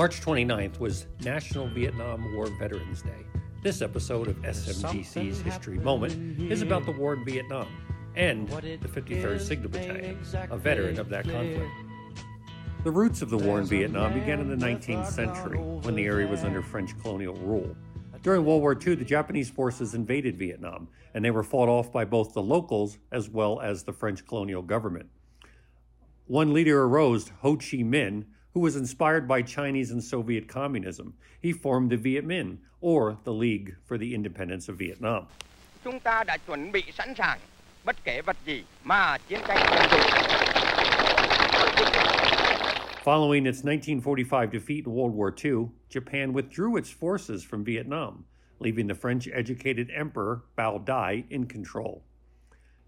March 29th was National Vietnam War Veterans Day. This episode of SMDC's History Moment is about the war in Vietnam and the 53rd Signal Battalion, a veteran of that conflict. The roots of the war in Vietnam began in the 19th century when the area was under French colonial rule. During World War II, the Japanese forces invaded Vietnam, and they were fought off by both the locals as well as the French colonial government. One leader arose, Ho Chi Minh, who was inspired by Chinese and Soviet communism. He formed the Viet Minh, or the League for the Independence of Vietnam. Chúng ta đã chuẩn bị sẵn sàng bất kể vật gì mà chiến tranh. Following its 1945 defeat in World War II, Japan withdrew its forces from Vietnam, leaving the French educated Emperor Bao Dai in control.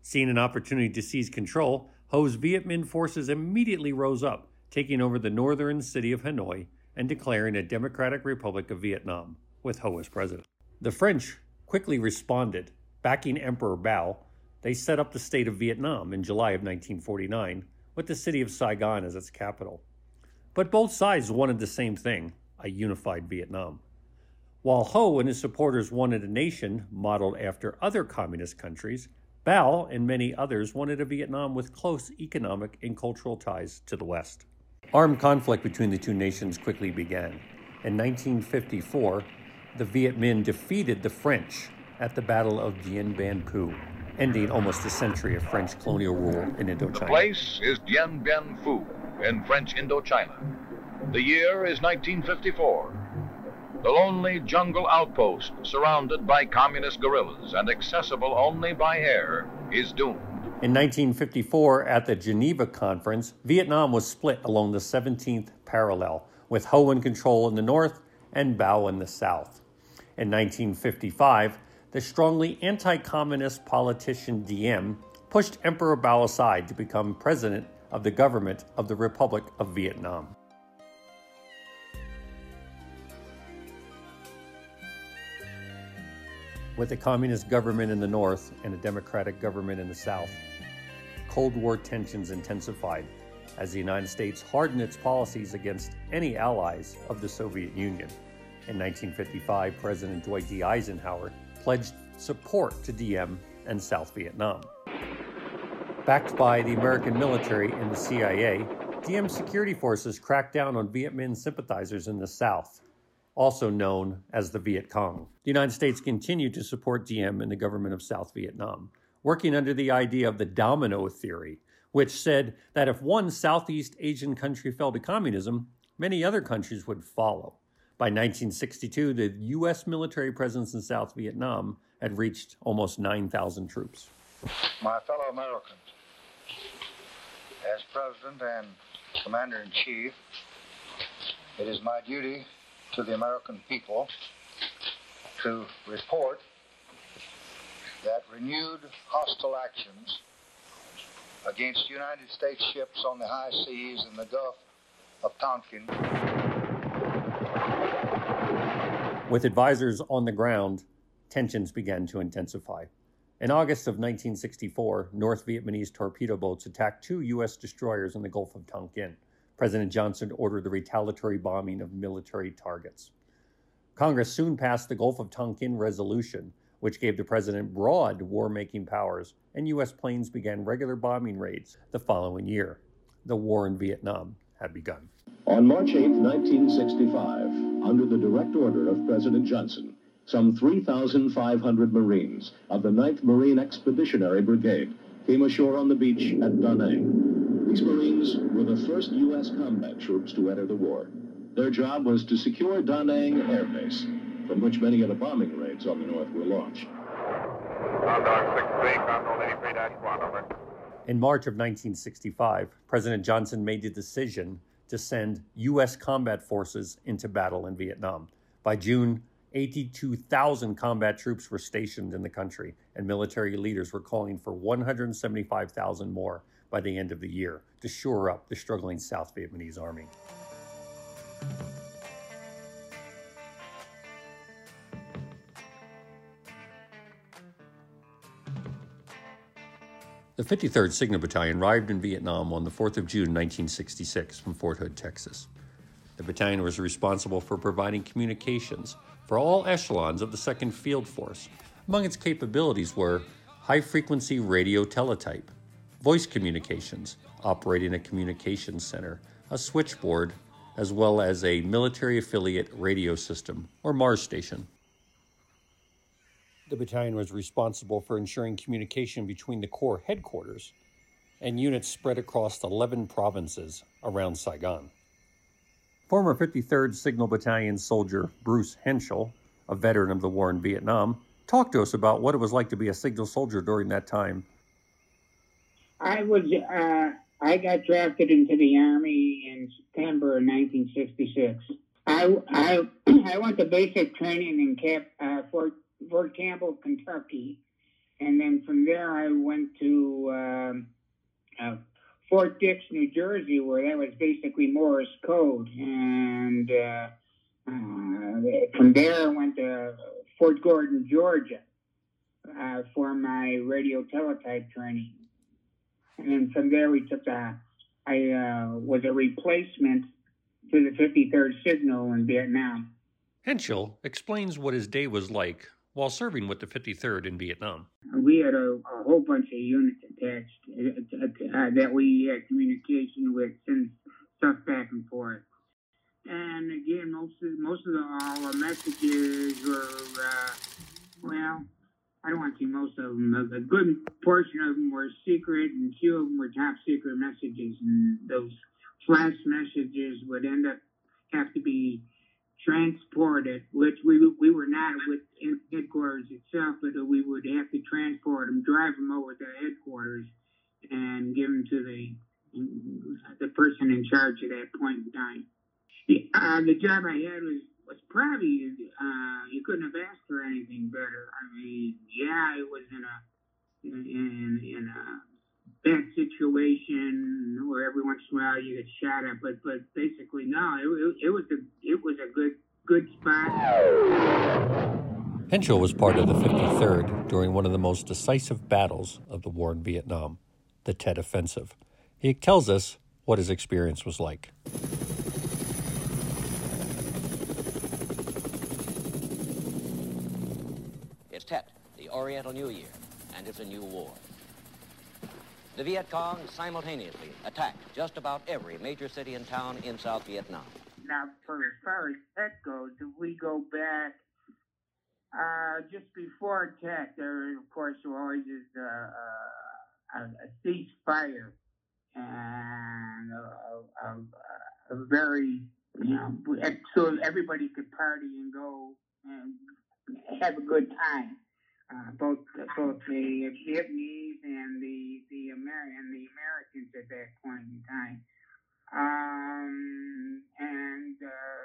Seeing an opportunity to seize control, Ho's Viet Minh forces immediately rose up, taking over the northern city of Hanoi and declaring a Democratic Republic of Vietnam, with Ho as president. The French quickly responded, backing Emperor Bao. They set up the state of Vietnam in July of 1949, with the city of Saigon as its capital. But both sides wanted the same thing a unified Vietnam. While Ho and his supporters wanted a nation modeled after other communist countries, Bao and many others wanted a Vietnam with close economic and cultural ties to the West. Armed conflict between the two nations quickly began. In 1954, the Viet Minh defeated the French at the Battle of Dien Bien Phu, ending almost a century of French colonial rule in Indochina. The place is Dien Bien Phu in French Indochina. The year is 1954. The lonely jungle outpost, surrounded by communist guerrillas and accessible only by air, is doomed. In 1954, at the Geneva Conference, Vietnam was split along the 17th parallel, with Ho in control in the north and Bao in the south. In 1955, the strongly anti communist politician Diem pushed Emperor Bao aside to become president of the government of the Republic of Vietnam. With a communist government in the north and a democratic government in the south, Cold War tensions intensified as the United States hardened its policies against any allies of the Soviet Union. In 1955, President Dwight D. Eisenhower pledged support to Diem and South Vietnam. Backed by the American military and the CIA, Diem security forces cracked down on Viet Minh sympathizers in the South, also known as the Viet Cong. The United States continued to support Diem and the government of South Vietnam, working under the idea of the domino theory, which said that if one Southeast Asian country fell to communism, many other countries would follow. By 1962, the U.S. military presence in South Vietnam had reached almost 9,000 troops. My fellow Americans, as President and Commander in Chief, it is my duty to the American people to report that renewed hostile actions against United States ships on the high seas in the Gulf of Tonkin. With advisors on the ground, tensions began to intensify. In August of 1964, North Vietnamese torpedo boats attacked two U.S. destroyers in the Gulf of Tonkin. President Johnson ordered the retaliatory bombing of military targets. Congress soon passed the Gulf of Tonkin Resolution, which gave the president broad war making powers, and U.S. planes began regular bombing raids the following year. The war in Vietnam had begun. On March 8, 1965, under the direct order of President Johnson, some 3,500 Marines of the 9th Marine Expeditionary Brigade came ashore on the beach at Da Nang. These Marines were the first U.S. combat troops to enter the war. Their job was to secure Da Nang Air Base, from which many of the bombing raids on the north were launched. In March of 1965, President Johnson made the decision to send U.S. combat forces into battle in Vietnam. By June, 82,000 combat troops were stationed in the country, and military leaders were calling for 175,000 more by the end of the year to shore up the struggling South Vietnamese army. The 53rd Signal Battalion arrived in Vietnam on the 4th of June 1966 from Fort Hood, Texas. The battalion was responsible for providing communications for all echelons of the 2nd Field Force. Among its capabilities were high frequency radio teletype, voice communications, operating a communications center, a switchboard, as well as a military affiliate radio system, or MARS station. The battalion was responsible for ensuring communication between the Corps headquarters and units spread across 11 provinces around Saigon. Former 53rd Signal Battalion soldier Bruce Henschel, a veteran of the war in Vietnam, talked to us about what it was like to be a signal soldier during that time. I was uh, I got drafted into the army in September of 1966. I I I went to basic training in Cap, uh, Fort Fort Campbell, Kentucky, and then from there I went to um, uh, Fort Dix, New Jersey, where that was basically Morse code, and uh, uh, from there I went to Fort Gordon, Georgia, uh, for my radio teletype training, and then from there we took a I uh, was a replacement to the 53rd Signal in Vietnam. Henschel explains what his day was like while serving with the 53rd in Vietnam. We had a, a whole bunch of units attached uh, uh, that we had communication with, send stuff back and forth. And again, most of most of the, all our messages were, uh, well, I don't want to say most of them. A, a good portion of them were secret, and a few of them were top secret messages. And those flash messages would end up have to be transported, which we we were not with headquarters itself, but we would have to transport them, drive them over to headquarters, and give them to the the person in charge at that point in time. The, uh, the job I had was was probably uh, you couldn't have asked for anything better. I mean, yeah, it was in a in in a bad situation where every once in a while you get shot at, but but basically no, it, it, it was a it was a good good spot. Henschel was part of the 53rd during one of the most decisive battles of the war in Vietnam, the Tet Offensive. He tells us what his experience was like. It's Tet, the Oriental New Year, and it's a new war. The Viet Cong simultaneously attacked just about every major city and town in South Vietnam. Now, for as far as Tet goes, if we go back uh, just before Tet, there, of course, always is a, a, a ceasefire and a, a, a, very, you know, so everybody could party and go and have a good time uh, both both the Vietnamese and the the American the Americans at that point in time. Um, and uh,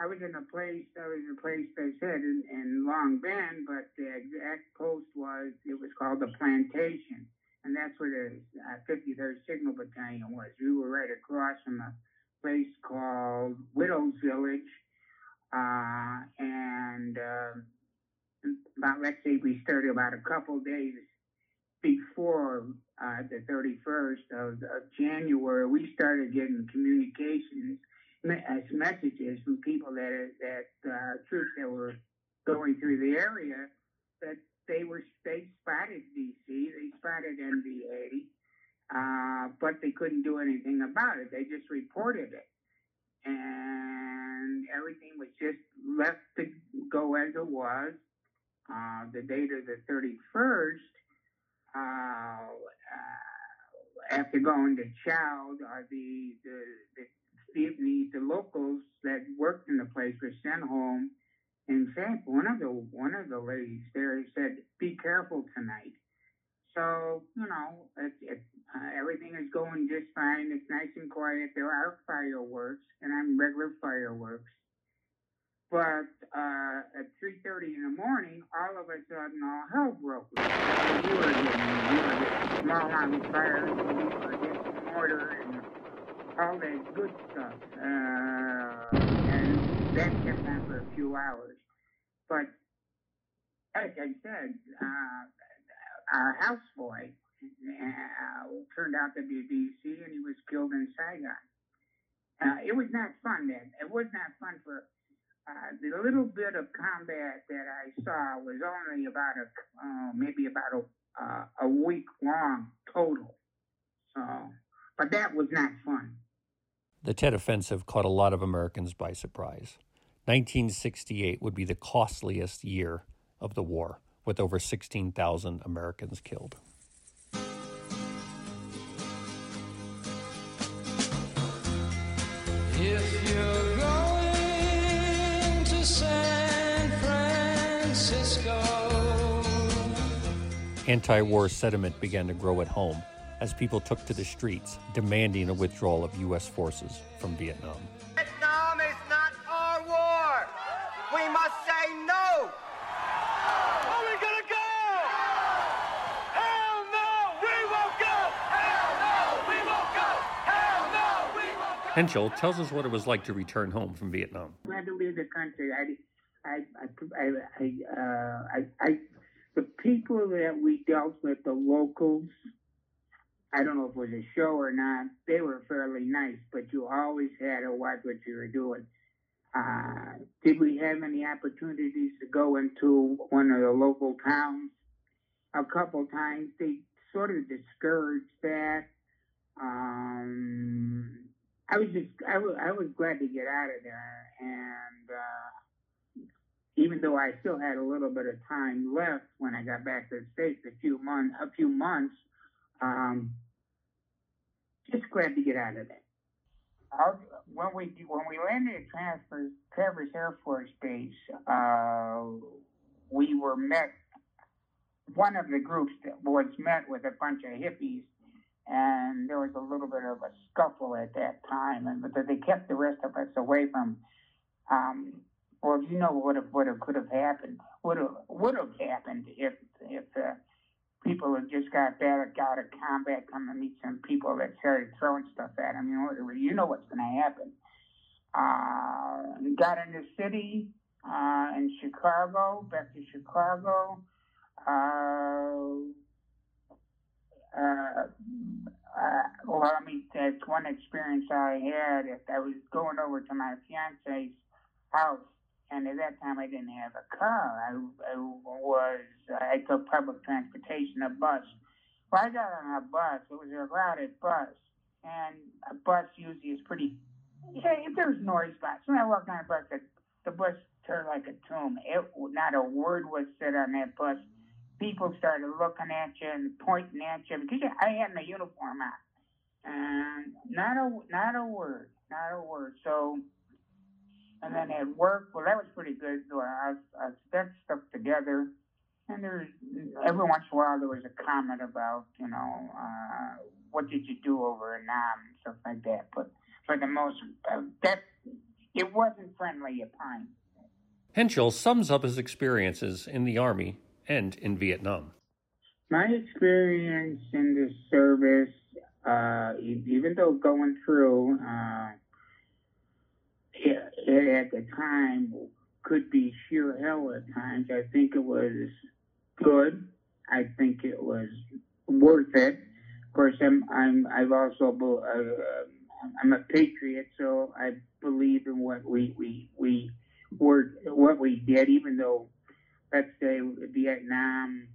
I was in a place I was in a place they said in, in Long Binh, but the exact post was it was called the Plantation, and that's where the uh, 53rd Signal Battalion was. We were right across from a place called Widow's Village, uh, and uh, about let's say we started about a couple days before uh, the 31st of, of, January, we started getting communications as messages from people that that uh, troops that were going through the area that they were they spotted VC, they spotted NVA, uh, but they couldn't do anything about it. They just reported it, and everything was just left to go as it was uh, the date of the 31st, uh, after going to Child, uh, the, the, the, the, the locals that worked in the place were sent home. In fact, one of the one of the ladies there said, "Be careful tonight." So you know, it, it, uh, everything is going just fine. It's nice and quiet. There are fireworks, and I'm regular fireworks. But uh, at 3.30 in the morning, all of a sudden, all hell broke loose. We were getting, we were getting small arms fires, we were getting mortar and all that good stuff. Uh, and that on for a few hours. But like I said, uh, our houseboy uh, turned out to be a VC, and he was killed in Saigon. Uh, it was not fun then. It was not fun for uh, the little bit of combat that I saw was only about a uh, maybe about a uh, a week long total. So, but that was not fun. The Tet Offensive caught a lot of Americans by surprise. 1968 would be the costliest year of the war, with over 16,000 Americans killed. If you're going to San Francisco, Anti war sentiment began to grow at home as people took to the streets demanding a withdrawal of U.S. forces from Vietnam. Vietnam is not our war. We must say no. Are we gonna go? Hell no, we won't go. Hell no, we won't go. Hell no, we won't go. Henschel tells us what it was like to return home from Vietnam. glad to leave the country. I, I, I, I, I, uh, I, I, the people that we dealt with, the locals, I don't know if it was a show or not, they were fairly nice, but you always had to watch what you were doing. Uh, did we have any opportunities to go into one of the local towns? A couple times. They sort of discouraged that. Um, I was just, I was, I was glad to get out of there. And, uh, even though I still had a little bit of time left when I got back to the States, a few months, a few months, um, just glad to get out of. Our, when we when we landed at Transfer, Travis Air Force Base, uh, we were met. One of the groups that was met with a bunch of hippies, and there was a little bit of a scuffle at that time, and but they kept the rest of us away from. Um, well, you know what what have, could have happened? Would have would have happened if if uh, people had just got out of combat, come to meet some people that started throwing stuff at them. You know, you know what's going to happen. Uh, got in the city uh, in Chicago, back to Chicago. Uh, uh, uh, well, I mean, that's one experience I had. If I was going over to my fiance's house, and at that time I didn't have a car. I, I was I took public transportation, a bus. Well, I got on a bus. It was a routed bus, and a bus usually is pretty. Yeah, if there's noise spots. When I walked on a bus, the, the bus turned like a tomb. It not a word was said on that bus. People started looking at you and pointing at you because I had my uniform on, and not a not a word, not a word. So and then at work, well, that was pretty good. So I, I stuck stuff together, and there's every once in a while there was a comment about, you know, uh, what did you do over in Nam and stuff like that. But for the most, uh, that it wasn't friendly at times. Henschel sums up his experiences in the Army and in Vietnam. My experience in the service, uh, even though going through, uh, at the time could be sheer hell at times. I think it was good. I think it was worth it. Of course, I'm I'm I've also uh, I'm a patriot, so I believe in what we we we were what we did. Even though, let's say Vietnam,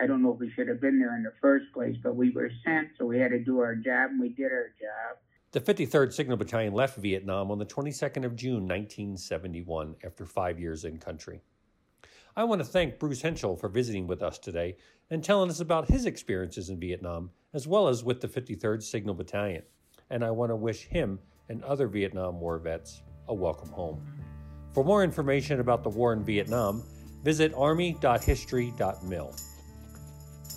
I don't know if we should have been there in the first place, but we were sent, so we had to do our job, and we did our job. The 53rd Signal Battalion left Vietnam on the 22nd of June 1971 after five years in country. I want to thank Bruce Henschel for visiting with us today and telling us about his experiences in Vietnam as well as with the 53rd Signal Battalion. And I want to wish him and other Vietnam War vets a welcome home. For more information about the war in Vietnam, visit army.history.mil.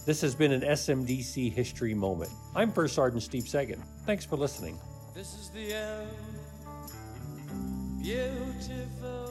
This has been an SMDC History Moment. I'm First Sergeant Steve Segin. Thanks for listening. this is the end. Beautiful.